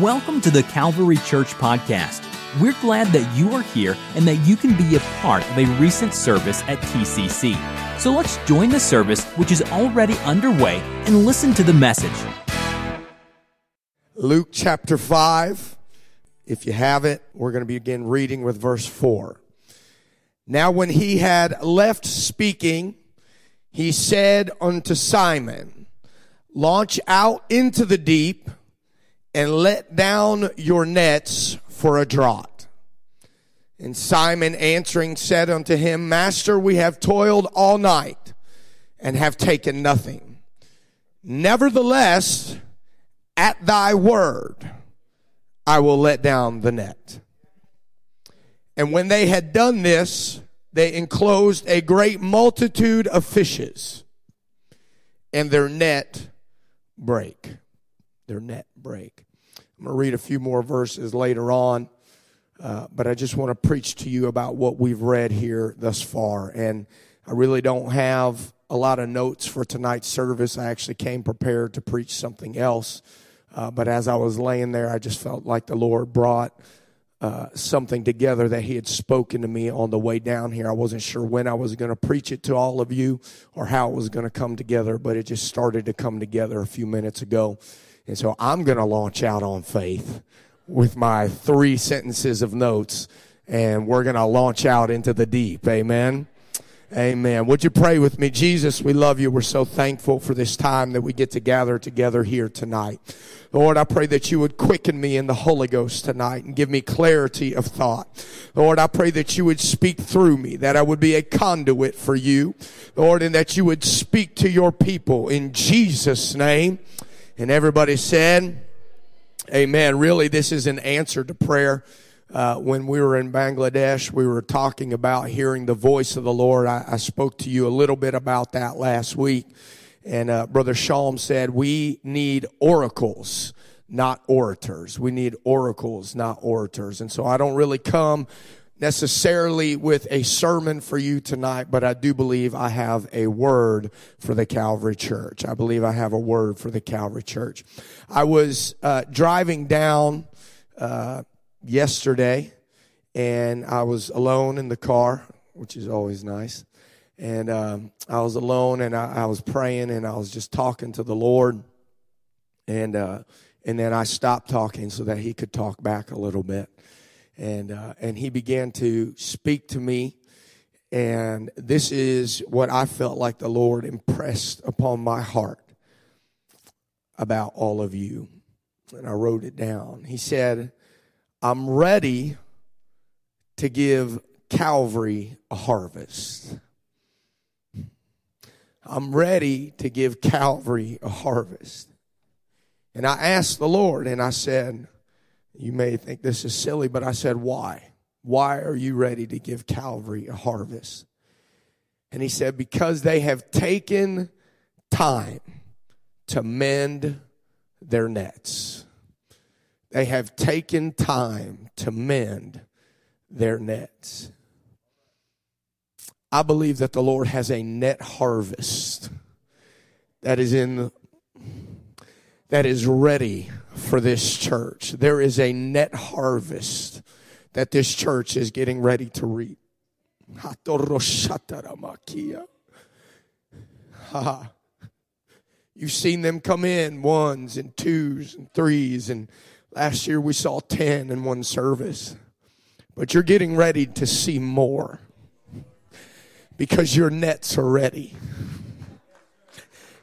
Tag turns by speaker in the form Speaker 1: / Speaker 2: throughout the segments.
Speaker 1: Welcome to the Calvary Church Podcast. We're glad that you are here and that you can be a part of a recent service at TCC. So let's join the service, which is already underway, and listen to the message.
Speaker 2: Luke chapter 5. If you have it, we're going to begin reading with verse 4. Now, when he had left speaking, he said unto Simon, Launch out into the deep and let down your nets for a draught. And Simon answering said unto him, Master, we have toiled all night and have taken nothing. Nevertheless, at thy word, I will let down the net. And when they had done this, they enclosed a great multitude of fishes, and their net break. Their net break. I'm going to read a few more verses later on, uh, but I just want to preach to you about what we've read here thus far. And I really don't have a lot of notes for tonight's service. I actually came prepared to preach something else. Uh, but as I was laying there, I just felt like the Lord brought uh, something together that He had spoken to me on the way down here. I wasn't sure when I was going to preach it to all of you or how it was going to come together, but it just started to come together a few minutes ago. And so I'm going to launch out on faith with my three sentences of notes and we're going to launch out into the deep. Amen. Amen. Would you pray with me? Jesus, we love you. We're so thankful for this time that we get to gather together here tonight. Lord, I pray that you would quicken me in the Holy Ghost tonight and give me clarity of thought. Lord, I pray that you would speak through me, that I would be a conduit for you, Lord, and that you would speak to your people in Jesus' name. And everybody said, Amen. Really, this is an answer to prayer. Uh, when we were in Bangladesh, we were talking about hearing the voice of the Lord. I, I spoke to you a little bit about that last week. And uh, Brother Shalom said, We need oracles, not orators. We need oracles, not orators. And so I don't really come necessarily with a sermon for you tonight, but I do believe I have a word for the Calvary Church. I believe I have a word for the Calvary Church. I was uh, driving down uh, yesterday, and I was alone in the car, which is always nice. And um, I was alone, and I, I, was praying, and I was just talking to the Lord, and uh, and then I stopped talking so that He could talk back a little bit and uh, and he began to speak to me. And this is what i felt like the lord impressed upon my heart about all of you. And i wrote it down. He said i'm ready to give calvary a harvest. I'm ready to give calvary a harvest. And i asked the lord and i said you may think this is silly, but I said, Why? Why are you ready to give Calvary a harvest? And he said, Because they have taken time to mend their nets. They have taken time to mend their nets. I believe that the Lord has a net harvest that is in that is ready for this church. There is a net harvest that this church is getting ready to reap. Ha. You've seen them come in ones and twos and threes, and last year we saw 10 in one service. But you're getting ready to see more because your nets are ready.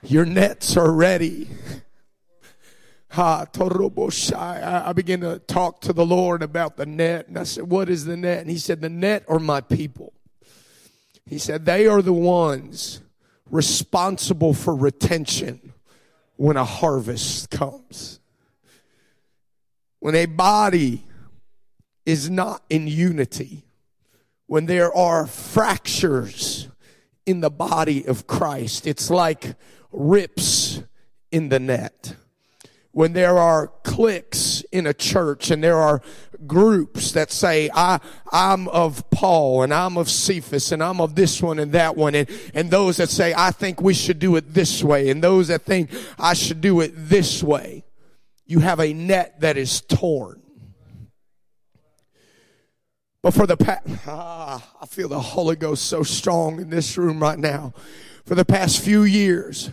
Speaker 2: Your nets are ready. I began to talk to the Lord about the net. And I said, What is the net? And he said, The net are my people. He said, They are the ones responsible for retention when a harvest comes. When a body is not in unity, when there are fractures in the body of Christ, it's like rips in the net when there are cliques in a church and there are groups that say, I, I'm of Paul and I'm of Cephas and I'm of this one and that one. And, and those that say, I think we should do it this way. And those that think I should do it this way. you have a net that is torn. But for the past, ah, I feel the Holy Ghost so strong in this room right now. For the past few years,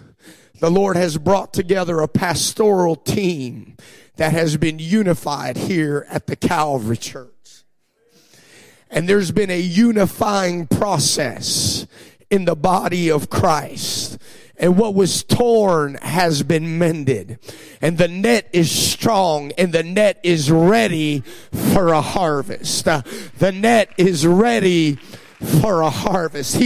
Speaker 2: the Lord has brought together a pastoral team that has been unified here at the Calvary Church. And there's been a unifying process in the body of Christ. And what was torn has been mended. And the net is strong and the net is ready for a harvest. Uh, the net is ready for a harvest.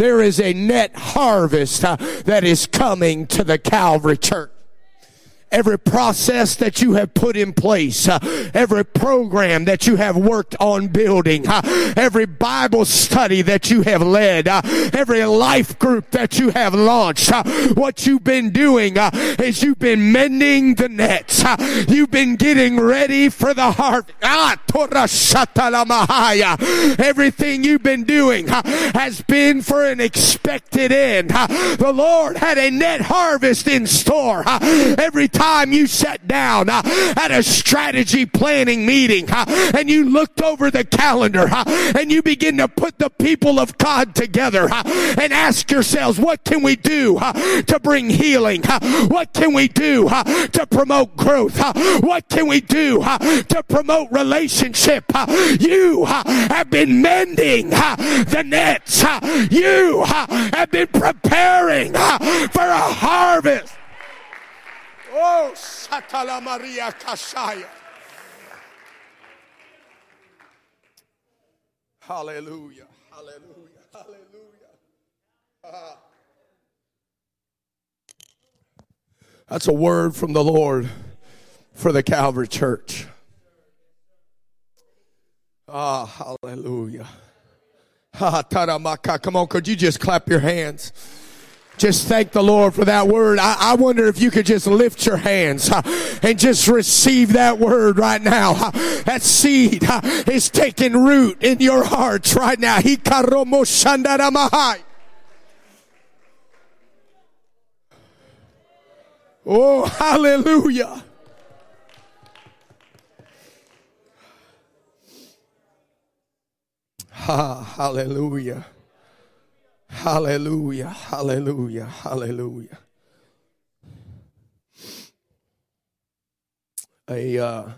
Speaker 2: There is a net harvest uh, that is coming to the Calvary Church every process that you have put in place, uh, every program that you have worked on building, uh, every Bible study that you have led, uh, every life group that you have launched. What you've been doing is you've been mending the nets. You've been getting ready for the harvest. Ah, Everything you've been doing has been for an expected end. The Lord had a net harvest in store. Every time time you sat down uh, at a strategy planning meeting uh, and you looked over the calendar uh, and you begin to put the people of God together uh, and ask yourselves, what can we do uh, to bring healing? Uh, what can we do to promote growth? What can we do to promote relationship? You have been mending the nets. You have been preparing for a harvest. Oh, Satala Maria Kashaya. Hallelujah. Hallelujah. Hallelujah. That's a word from the Lord for the Calvary Church. Ah, hallelujah. Come on, could you just clap your hands? Just thank the Lord for that word. I, I wonder if you could just lift your hands and just receive that word right now. That seed is taking root in your hearts right now. Oh, hallelujah. Ha, hallelujah. Hallelujah, hallelujah, hallelujah. A uh,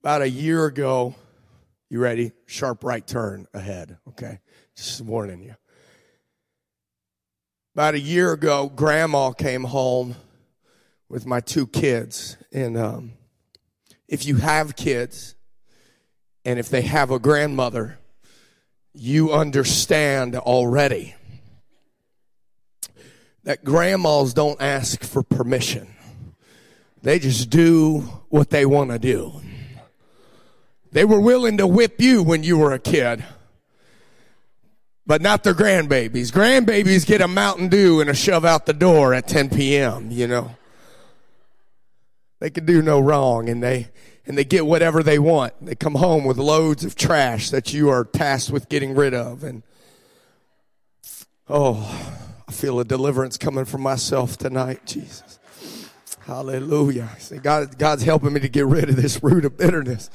Speaker 2: about a year ago, you ready? Sharp right turn ahead. Okay, just warning you. About a year ago, Grandma came home with my two kids, and um, if you have kids, and if they have a grandmother, you understand already that grandmas don't ask for permission. They just do what they want to do. They were willing to whip you when you were a kid, but not their grandbabies. Grandbabies get a Mountain Dew and a shove out the door at 10 p.m., you know. They can do no wrong and they, and they get whatever they want. They come home with loads of trash that you are tasked with getting rid of. And oh, I feel a deliverance coming from myself tonight, Jesus. Hallelujah. See, God, God's helping me to get rid of this root of bitterness.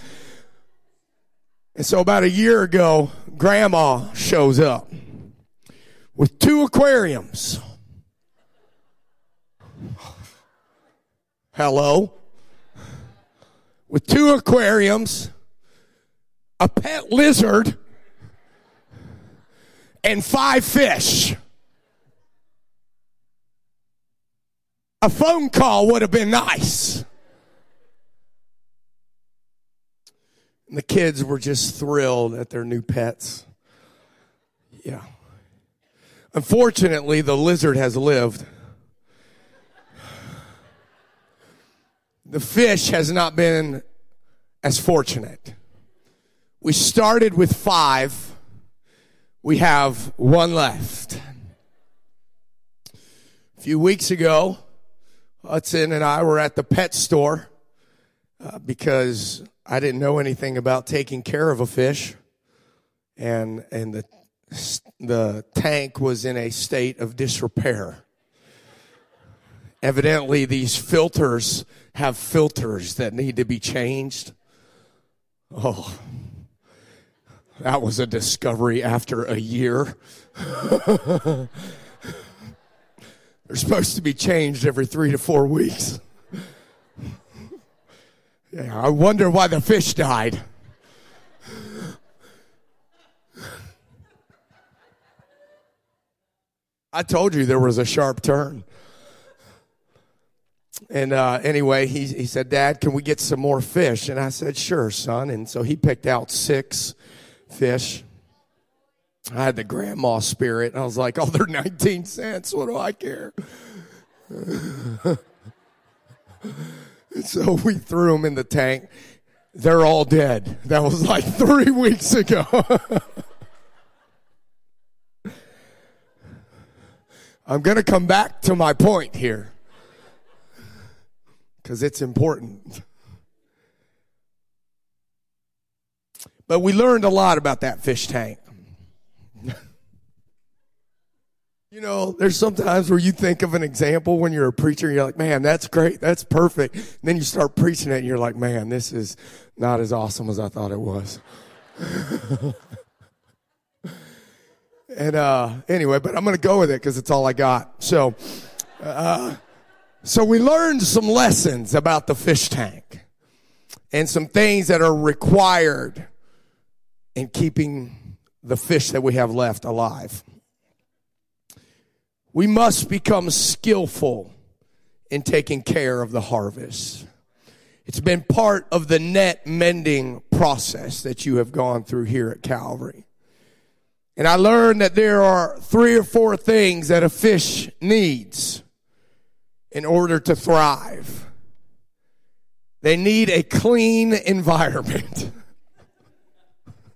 Speaker 2: And so about a year ago, grandma shows up with two aquariums. Hello? With two aquariums, a pet lizard, and five fish. A phone call would have been nice. And the kids were just thrilled at their new pets. Yeah. Unfortunately, the lizard has lived. The fish has not been as fortunate. We started with five. We have one left. A few weeks ago, Hudson and I were at the pet store uh, because I didn't know anything about taking care of a fish, and and the the tank was in a state of disrepair. Evidently, these filters have filters that need to be changed. Oh, that was a discovery after a year. They're supposed to be changed every three to four weeks. Yeah, I wonder why the fish died. I told you there was a sharp turn. And uh, anyway, he, he said, Dad, can we get some more fish? And I said, Sure, son. And so he picked out six fish. I had the grandma spirit. I was like, Oh, they're 19 cents. What do I care? so we threw them in the tank. They're all dead. That was like three weeks ago. I'm going to come back to my point here because it's important. But we learned a lot about that fish tank. you know, there's sometimes where you think of an example when you're a preacher, you're like, man, that's great, that's perfect. And then you start preaching it and you're like, man, this is not as awesome as I thought it was. and uh, anyway, but I'm going to go with it because it's all I got. So, uh, so we learned some lessons about the fish tank and some things that are required in keeping the fish that we have left alive. We must become skillful in taking care of the harvest. It's been part of the net mending process that you have gone through here at Calvary. And I learned that there are three or four things that a fish needs in order to thrive. They need a clean environment.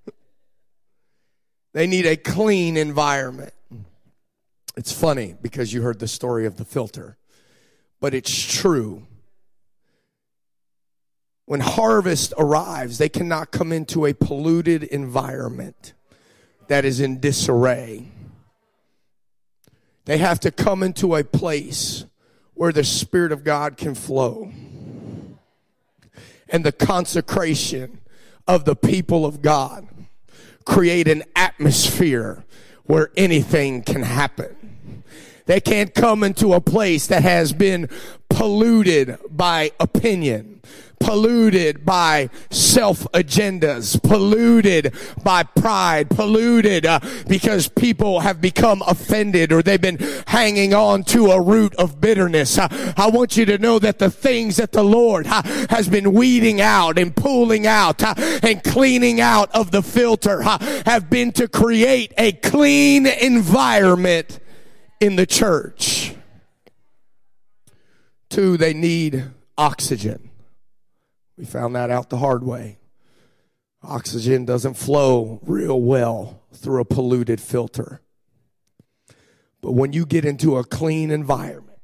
Speaker 2: they need a clean environment. It's funny because you heard the story of the filter, but it's true. When harvest arrives, they cannot come into a polluted environment that is in disarray. They have to come into a place where the Spirit of God can flow. And the consecration of the people of God create an atmosphere where anything can happen. They can't come into a place that has been polluted by opinion, polluted by self agendas, polluted by pride, polluted uh, because people have become offended or they've been hanging on to a root of bitterness. Uh, I want you to know that the things that the Lord uh, has been weeding out and pulling out uh, and cleaning out of the filter uh, have been to create a clean environment in the church. Two, they need oxygen. We found that out the hard way. Oxygen doesn't flow real well through a polluted filter. But when you get into a clean environment,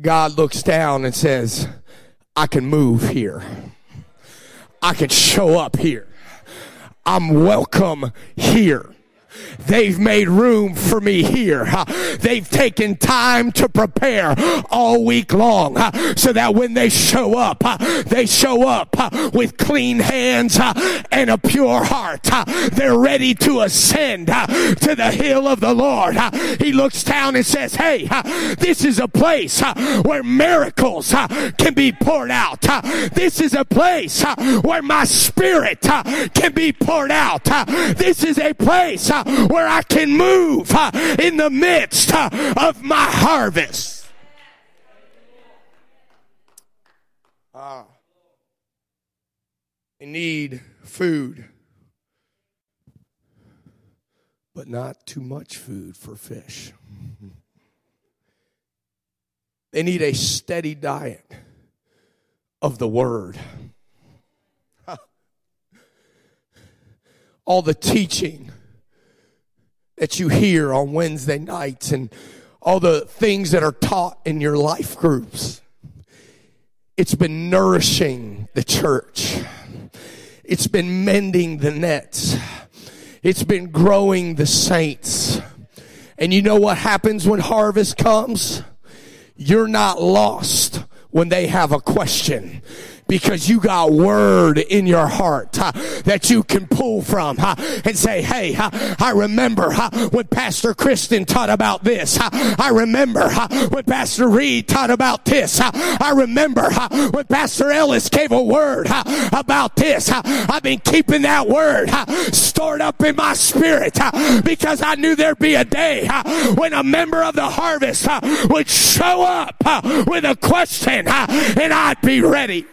Speaker 2: God looks down and says, I can move here. I can show up here. I'm welcome here. They've made room for me here. They've taken time to prepare all week long so that when they show up, they show up with clean hands and a pure heart. They're ready to ascend to the hill of the Lord. He looks down and says, Hey, this is a place where miracles can be poured out. This is a place where my spirit can be poured out. This is a place where I can move in the midst of my harvest. Ah. They need food, but not too much food for fish. They need a steady diet of the word. All the teaching that you hear on Wednesday nights and all the things that are taught in your life groups. It's been nourishing the church. It's been mending the nets. It's been growing the saints. And you know what happens when harvest comes? you're not lost when they have a question because you got word in your heart that you can pull from and say, Hey, I remember when Pastor Kristen taught about this. I remember when Pastor Reed taught about this. I remember when Pastor Ellis gave a word about this. I've been keeping that word stored up in my spirit because I knew there'd be a day when a member of the harvest would show up with a question and I'd be ready.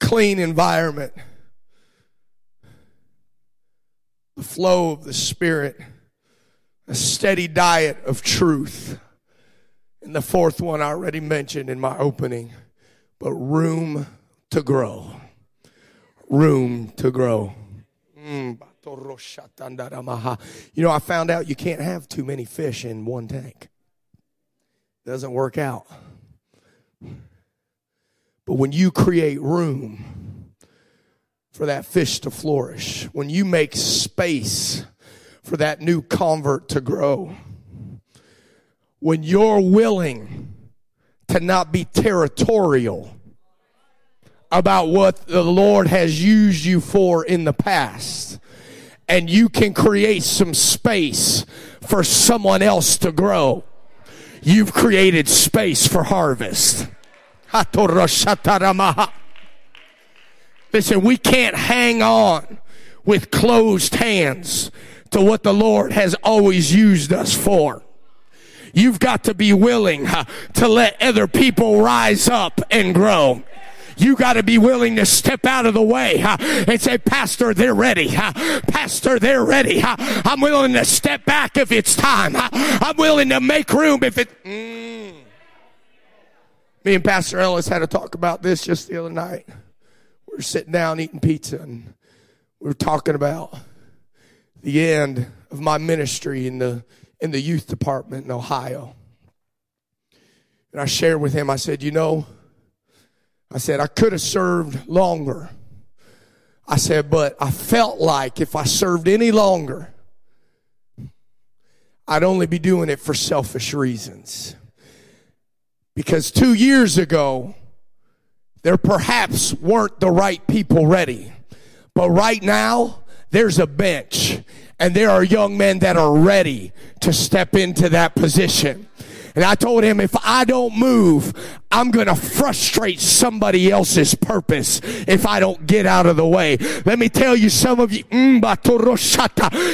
Speaker 2: Clean environment, the flow of the Spirit, a steady diet of truth. And the fourth one I already mentioned in my opening, but room to grow. Room to grow. Mm. You know, I found out you can't have too many fish in one tank. Doesn't work out. But when you create room for that fish to flourish, when you make space for that new convert to grow, when you're willing to not be territorial about what the Lord has used you for in the past, and you can create some space for someone else to grow, you've created space for harvest. Listen, we can't hang on with closed hands to what the Lord has always used us for. You've got to be willing to let other people rise up and grow. You got to be willing to step out of the way uh, and say, Pastor, they're ready. Uh, Pastor, they're ready. Uh, I'm willing to step back if it's time. I'm willing to make room if it. Mm. Me and Pastor Ellis had a talk about this just the other night. We were sitting down eating pizza and we were talking about the end of my ministry in the in the youth department in Ohio. And I shared with him, I said, you know, I said, I could have served longer. I said, but I felt like if I served any longer, I'd only be doing it for selfish reasons. Because two years ago, there perhaps weren't the right people ready. But right now, there's a bench and there are young men that are ready to step into that position. And I told him, if I don't move, I'm going to frustrate somebody else's purpose if I don't get out of the way. Let me tell you, some of you, mm,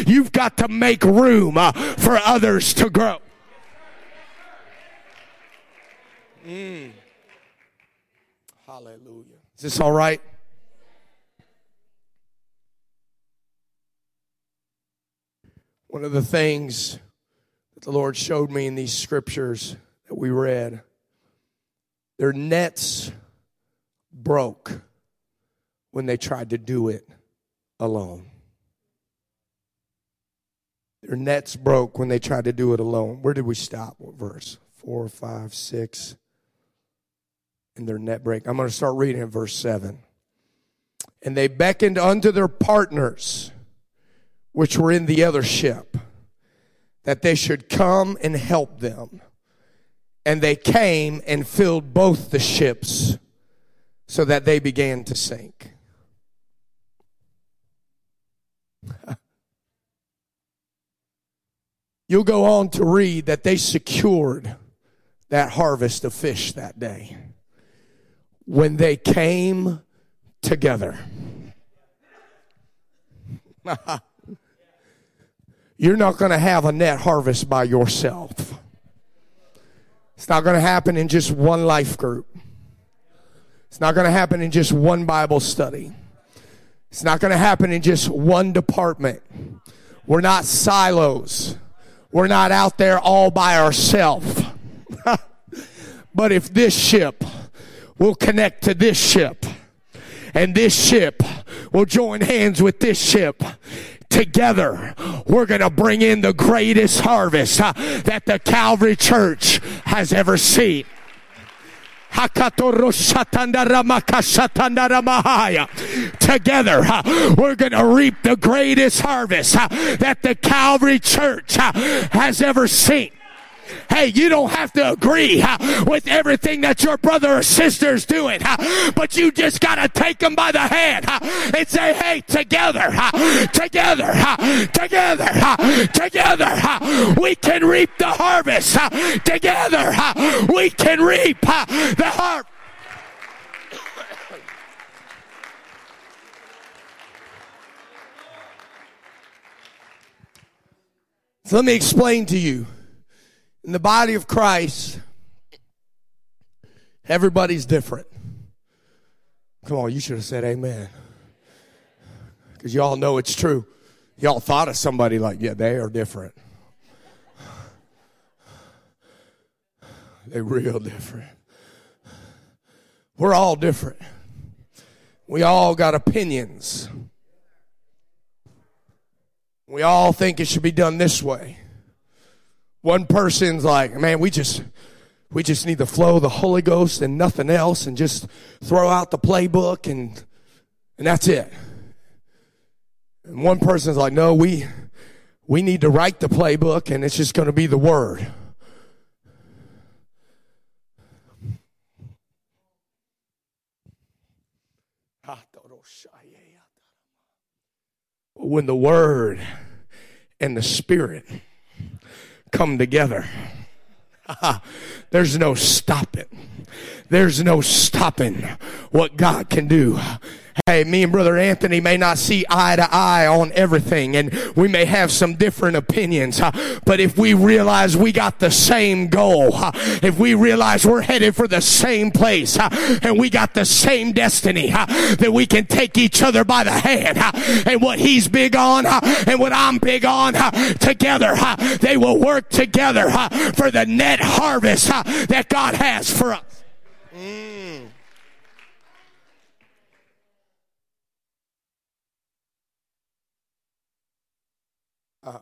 Speaker 2: you've got to make room uh, for others to grow. Mm. Hallelujah. Is this all right? One of the things that the Lord showed me in these scriptures that we read, their nets broke when they tried to do it alone. Their nets broke when they tried to do it alone. Where did we stop? What verse? Four, five, six in their net break. I'm going to start reading in verse 7. And they beckoned unto their partners, which were in the other ship, that they should come and help them. And they came and filled both the ships so that they began to sink. You'll go on to read that they secured that harvest of fish that day when they came together. You're not going to have a net harvest by yourself. It's not going to happen in just one life group. It's not going to happen in just one Bible study. It's not going to happen in just one department. We're not silos. We're not out there all by ourselves. but if this ship will connect to this ship. And this ship will join hands with this ship together, we're going to bring in the greatest harvest uh, that the Calvary Church has ever seen. Together, uh, we're going to reap the greatest harvest uh, that the Calvary Church uh, has ever seen. Hey, you don't have to agree with everything that your brother or sister is doing, but you just got to take them by the hand and say, hey, together, together, together, together, we can reap the harvest. Together, we can reap the harvest. So let me explain to you in the body of Christ, everybody's different. Come on, you should have said amen. Because y'all know it's true. Y'all thought of somebody like, yeah, they are different. They're real different. We're all different. We all got opinions. We all think it should be done this way. One person's like, man, we just, we just need the flow of the Holy Ghost and nothing else and just throw out the playbook and, and that's it. And one person's like, no, we, we need to write the playbook and it's just going to be the word. When the word and the spirit come together. There's no stopping. There's no stopping what God can do. Hey, me and Brother Anthony may not see eye to eye on everything and we may have some different opinions, but if we realize we got the same goal, if we realize we're headed for the same place and we got the same destiny, that we can take each other by the hand and what he's big on and what I'm big on together, they will work together for the net harvest that God has for us. Mm. Uh,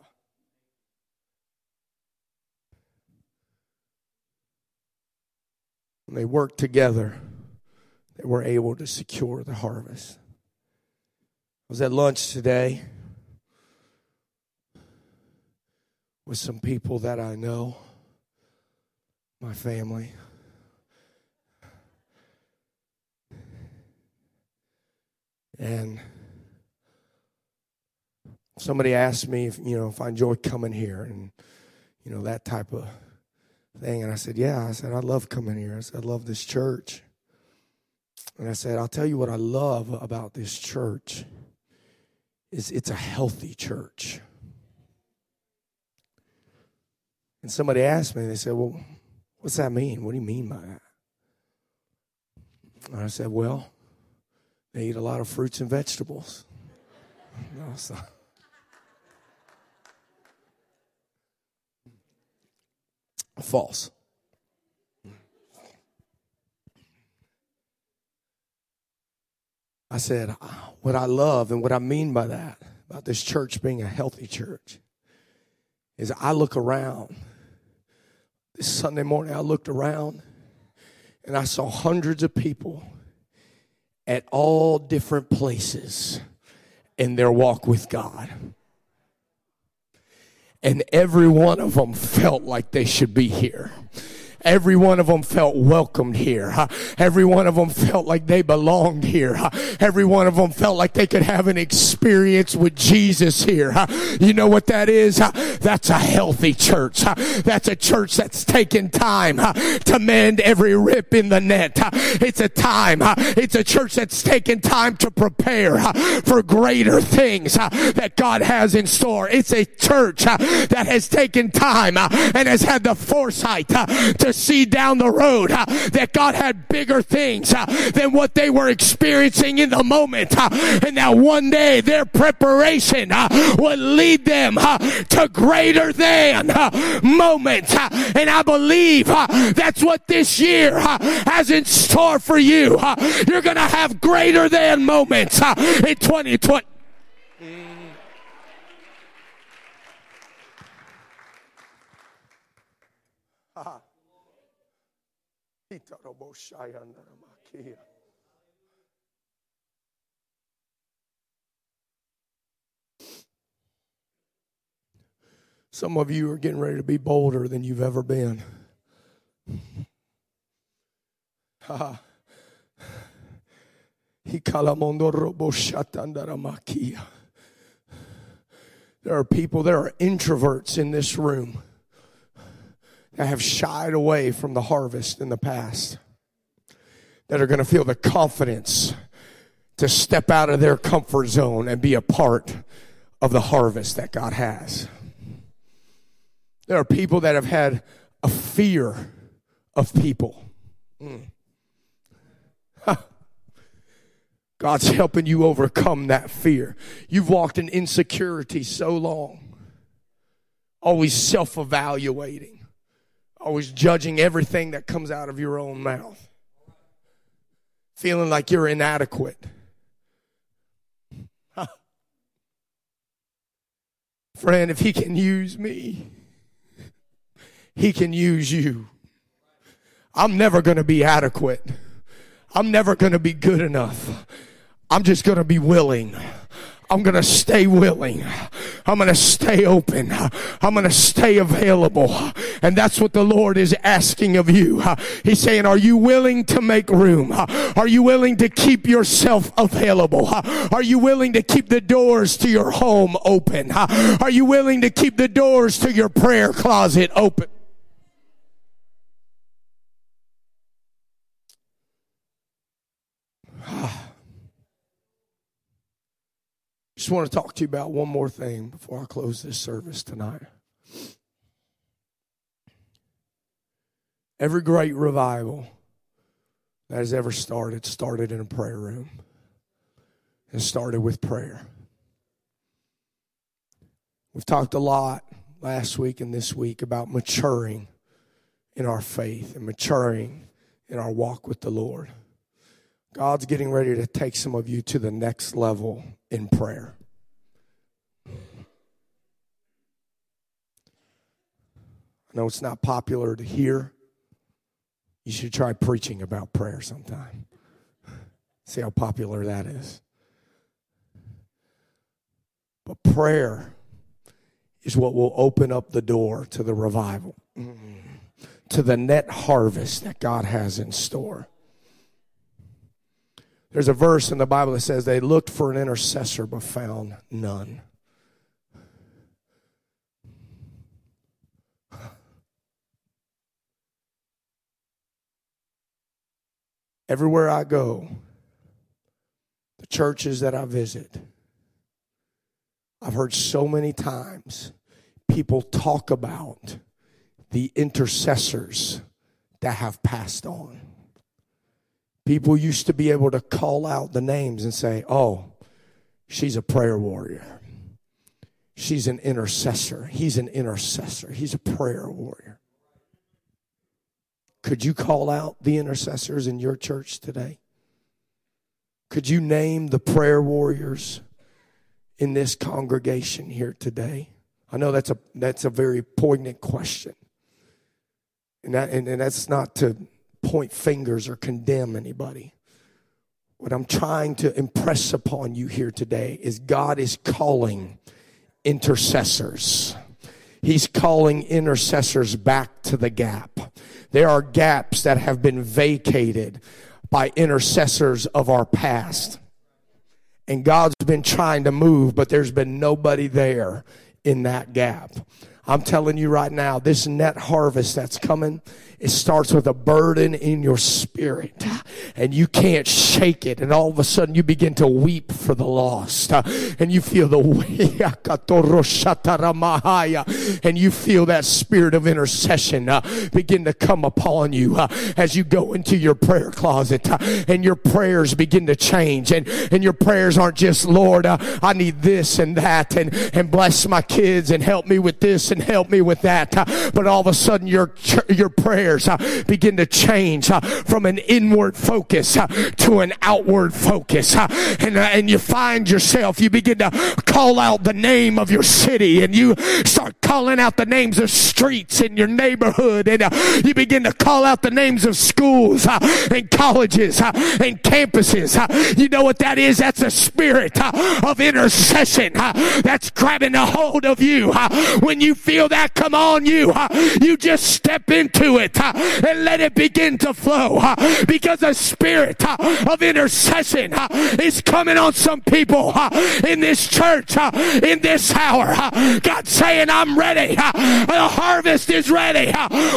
Speaker 2: when they worked together, they were able to secure the harvest. I was at lunch today with some people that I know, my family. And somebody asked me if you know if I enjoy coming here and you know that type of thing, and I said, yeah. I said I love coming here. I said I love this church, and I said I'll tell you what I love about this church is it's a healthy church. And somebody asked me, they said, well, what's that mean? What do you mean by that? And I said, well, they eat a lot of fruits and vegetables. No, so. False. I said, uh, what I love and what I mean by that, about this church being a healthy church, is I look around. This Sunday morning, I looked around and I saw hundreds of people at all different places in their walk with God and every one of them felt like they should be here. Every one of them felt welcomed here. Every one of them felt like they belonged here. Every one of them felt like they could have an experience with Jesus here. You know what that is? That's a healthy church. That's a church that's taken time to mend every rip in the net. It's a time. It's a church that's taken time to prepare for greater things that God has in store. It's a church that has taken time and has had the foresight to see down the road uh, that God had bigger things uh, than what they were experiencing in the moment. Uh, and that one day their preparation uh, would lead them uh, to greater than uh, moments. And I believe that's what this year has in store for you. You're going to have greater than moments in 2020. Some of you are getting ready to be bolder than you've ever been. There are people, there are introverts in this room that have shied away from the harvest in the past, that are going to feel the confidence to step out of their comfort zone and be a part of the harvest that God has. There are people that have had a fear of people. Mm. God's helping you overcome that fear. You've walked in insecurity so long, always self evaluating, always judging everything that comes out of your own mouth, feeling like you're inadequate. Friend, if He can use me, He can use you. I'm never going to be adequate. I'm never going to be good enough. I'm just going to be willing. I'm going to stay willing. I'm going to stay open. I'm going to stay available. And that's what the Lord is asking of you. He's saying, are you willing to make room? Are you willing to keep yourself available? Are you willing to keep the doors to your home open? Are you willing to keep the doors to your prayer closet open? Ah. Just want to talk to you about one more thing before I close this service tonight. Every great revival that has ever started started in a prayer room and started with prayer. We've talked a lot last week and this week about maturing in our faith and maturing in our walk with the Lord. God's getting ready to take some of you to the next level in prayer. I know it's not popular to hear. You should try preaching about prayer sometime. See how popular that is. But prayer is what will open up the door to the revival, to the net harvest that God has in store. There's a verse in the Bible that says they looked for an intercessor but found none. Everywhere I go, the churches that I visit, I've heard so many times people talk about the intercessors that have passed on. People used to be able to call out the names and say, oh, she's a prayer warrior. She's an intercessor. He's an intercessor. He's a prayer warrior. Could you call out the intercessors in your church today? Could you name the prayer warriors in this congregation here today? I know that's a that's a very poignant question. And that and, and that's not to point fingers or condemn anybody. What I'm trying to impress upon you here today is God is calling intercessors. He's calling intercessors back to the gap. There are gaps that have been vacated by intercessors of our past. And God's been trying to move, but there's been nobody there in that gap. I'm telling you right now, this net harvest that's coming, it starts with a burden in your spirit. And you can't shake it. And all of a sudden you begin to weep for the lost. And you feel the and you feel that spirit of intercession uh, begin to come upon you uh, as you go into your prayer closet uh, and your prayers begin to change. And, and your prayers aren't just, Lord, I need this and that and, and bless my kids and help me with this and help me with that. But all of a sudden your, your prayers uh, begin to change uh, from an inward focus uh, to an outward focus. And, and you find yourself, you begin to call out the name of your city and you start calling out the names of streets in your neighborhood and uh, you begin to call out the names of schools uh, and colleges uh, and campuses. Uh, you know what that is? That's a spirit uh, of intercession uh, that's grabbing a hold of you. when you feel that come on you, you just step into it and let it begin to flow because a spirit of intercession is coming on some people in this church in this hour. God saying, I'm ready. The harvest is ready.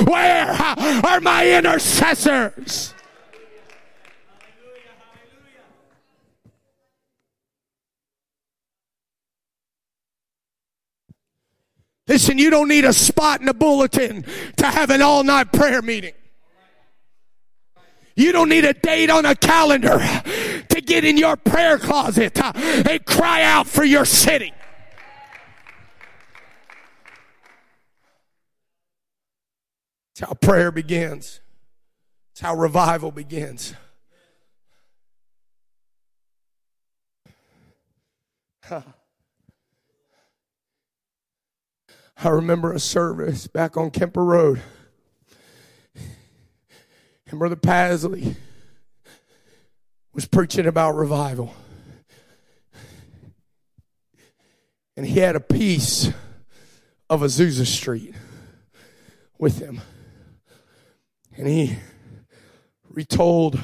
Speaker 2: Where are my intercessors? Listen, you don't need a spot in the bulletin to have an all night prayer meeting. You don't need a date on a calendar to get in your prayer closet uh, and cry out for your city. It's how prayer begins. It's how revival begins. I remember a service back on Kemper Road. And Brother Pasley was preaching about revival. And he had a piece of Azusa Street with him. And he retold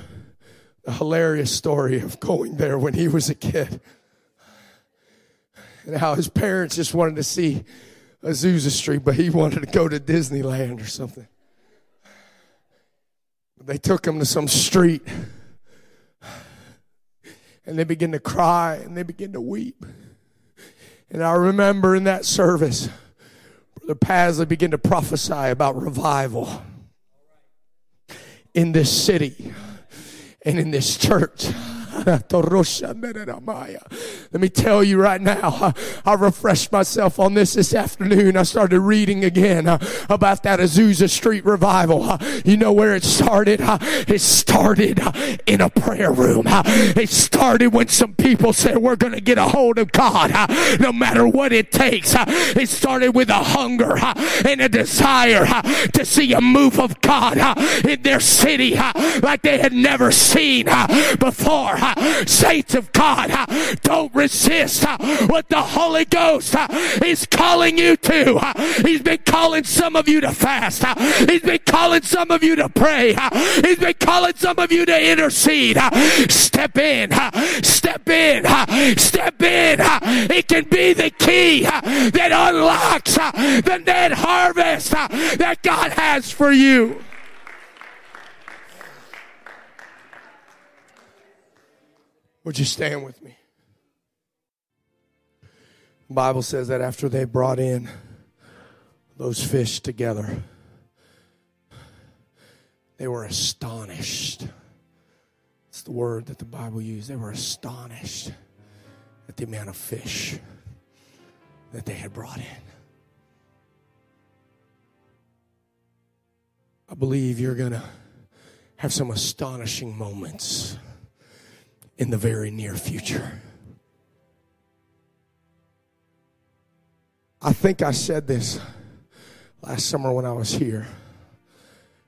Speaker 2: the hilarious story of going there when he was a kid. And how his parents just wanted to see Azusa Street, but he wanted to go to Disneyland or something. They took him to some street and they began to cry and they began to weep. And I remember in that service, Brother Pasley began to prophesy about revival in this city and in this church. Let me tell you right now, I refreshed myself on this this afternoon. I started reading again uh, about that Azusa Street revival. Uh, you know where it started? Uh, it started uh, in a prayer room. Uh, it started when some people said, We're going to get a hold of God uh, no matter what it takes. It started with a hunger and a desire to see a move of God in their city like they had never seen before. Saints of God, don't resist what the Holy Ghost is calling you to. He's been calling some of you to fast. He's been calling some of you to pray. He's been calling some of you to intercede. Step in, step in, step in. It can be the key that unlocks the net harvest that God has for you. Would you stand with me? The Bible says that after they brought in those fish together, they were astonished. It's the word that the Bible used. They were astonished at the amount of fish that they had brought in. I believe you're going to have some astonishing moments in the very near future. I think I said this last summer when I was here.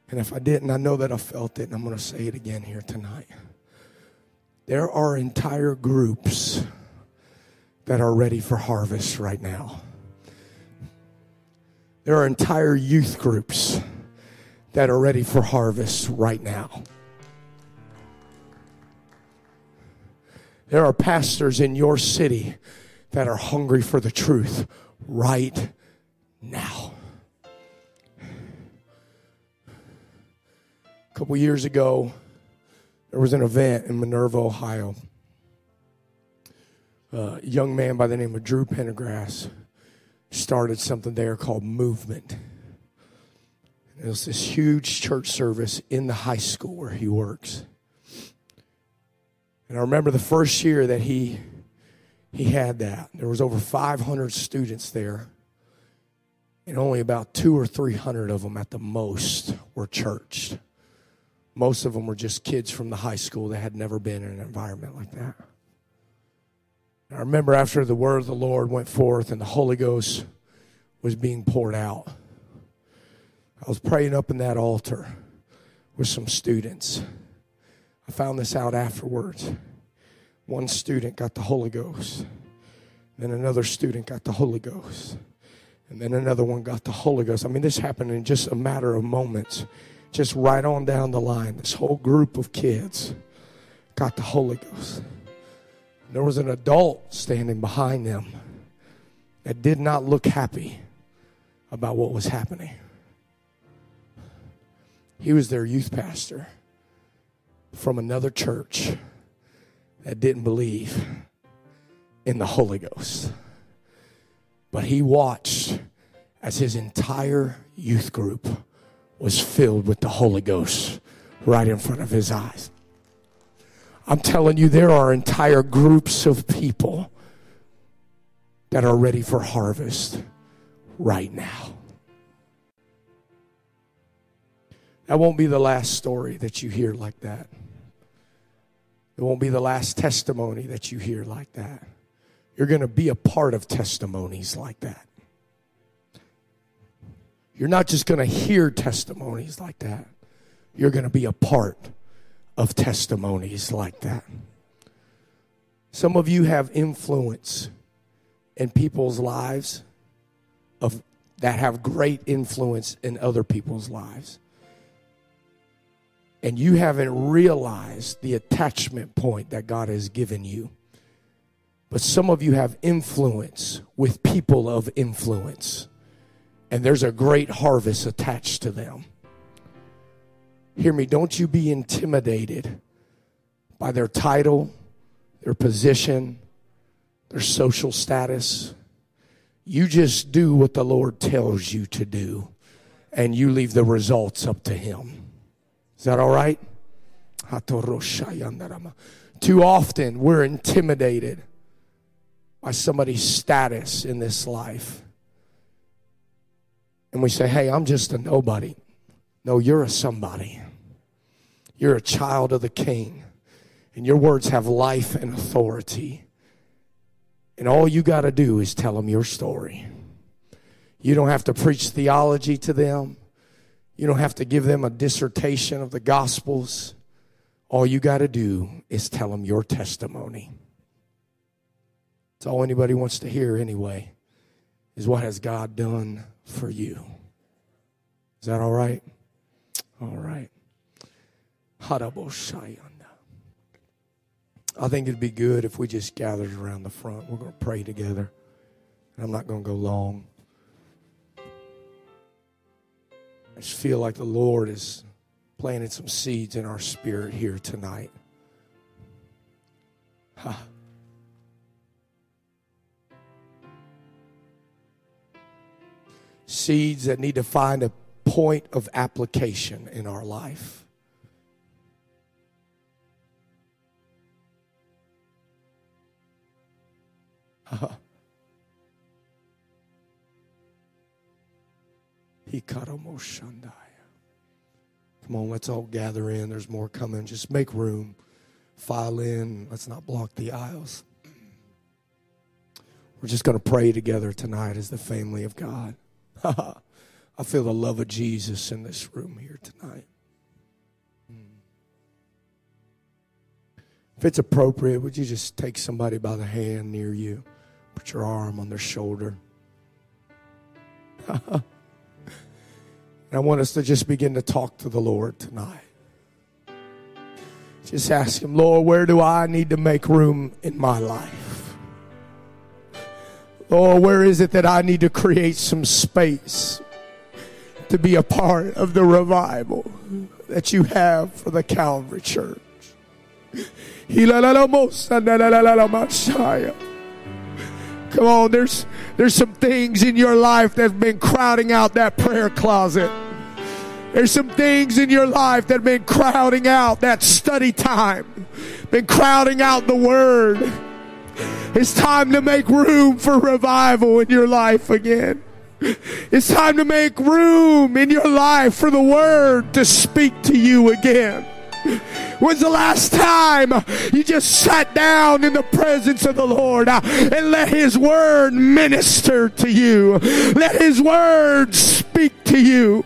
Speaker 2: And if I didn't, I know that I felt it, and I'm going to say it again here tonight. There are entire groups that are ready for harvest right now. There are entire youth groups that are ready for harvest right now. There are pastors in your city that are hungry for the truth right now. A couple years ago, there was an event in Minerva, Ohio. a young man by the name of Drew Pendergrass started something there called Movement. It was this huge church service in the high school where he works. And I remember the first year that he he had that. There was over 500 students there. And only about 2 or 300 of them at the most were churched. Most of them were just kids from the high school that had never been in an environment like that. I remember after the word of the Lord went forth and the Holy Ghost was being poured out. I was praying up in that altar with some students. I found this out afterwards. One student got the Holy Ghost, then another student got the Holy Ghost, and then another one got the Holy Ghost. I mean, this happened in just a matter of moments, just right on down the line. This whole group of kids got the Holy Ghost. There was an adult standing behind them that did not look happy about what was happening. He was their youth pastor from another church that didn't believe in the Holy Ghost. But he watched as his entire youth group was filled with the Holy Ghost right in front of his eyes. I'm telling you, there are entire groups of people that are ready for harvest right now. That won't be the last story that you hear like that. It won't be the last testimony that you hear like that. You're going to be a part of testimonies like that. You're not just going to hear testimonies like that. You're going to be a part of testimonies like that. Some of you have influence in people's lives of that have great influence in other people's lives. And you haven't realized the attachment point that God has given you. But some of you have influence with people of influence. And there's a great harvest attached to them. Hear me, don't you be intimidated by their title, their position, their social status. You just do what the Lord tells you to do, and you leave the results up to Him. Is that all right? Too often we're intimidated by somebody's status in this life. And we say, hey, I'm just a nobody. No, you're a somebody. You're a child of the king. And your words have life and authority. And all you got to do is tell them your story. You don't have to preach theology to them. You don't have to give them a dissertation of the Gospels. All you got to do is tell them your testimony. It's all anybody wants to hear, anyway, is what has God done for you. Is that all right? All right. I think it'd be good if we just gathered around the front. We're going to pray together. I'm not going to go long. I just feel like the Lord is planting some seeds in our spirit here tonight. Huh. Seeds that need to find a point of application in our life. Come on, let's all gather in. There's more coming. Just make room. File in. Let's not block the aisles. We're just going to pray together tonight as the family of God. I feel the love of Jesus in this room here tonight. If it's appropriate, would you just take somebody by the hand near you? Put your arm on their shoulder. and I want us to just begin to talk to the Lord tonight. Just ask Him, Lord, where do I need to make room in my life? Lord, where is it that I need to create some space to be a part of the revival that you have for the Calvary Church? Come on, there's there's some things in your life that have been crowding out that prayer closet. There's some things in your life that have been crowding out that study time, been crowding out the word. It's time to make room for revival in your life again. It's time to make room in your life for the word to speak to you again. When's the last time you just sat down in the presence of the Lord uh, and let His Word minister to you? Let His Word speak to you.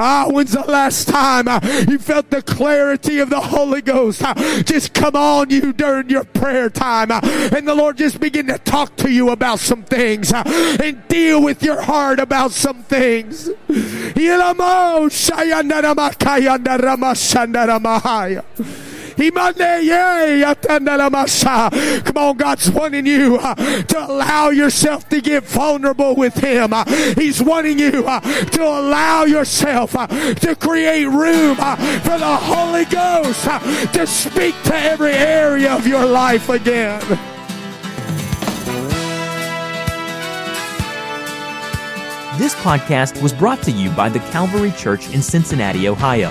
Speaker 2: Ah, when's the last time uh, you felt the clarity of the Holy Ghost uh, just come on you during your prayer time uh, and the Lord just begin to talk to you about some things and deal with your heart about some things. Come on, God's wanting you uh, to allow yourself to get vulnerable with Him. Uh, he's wanting you uh, to allow yourself to create room for the Holy Ghost to speak to every area of your life again.
Speaker 1: This podcast was brought to you by the Calvary Church in Cincinnati, Ohio.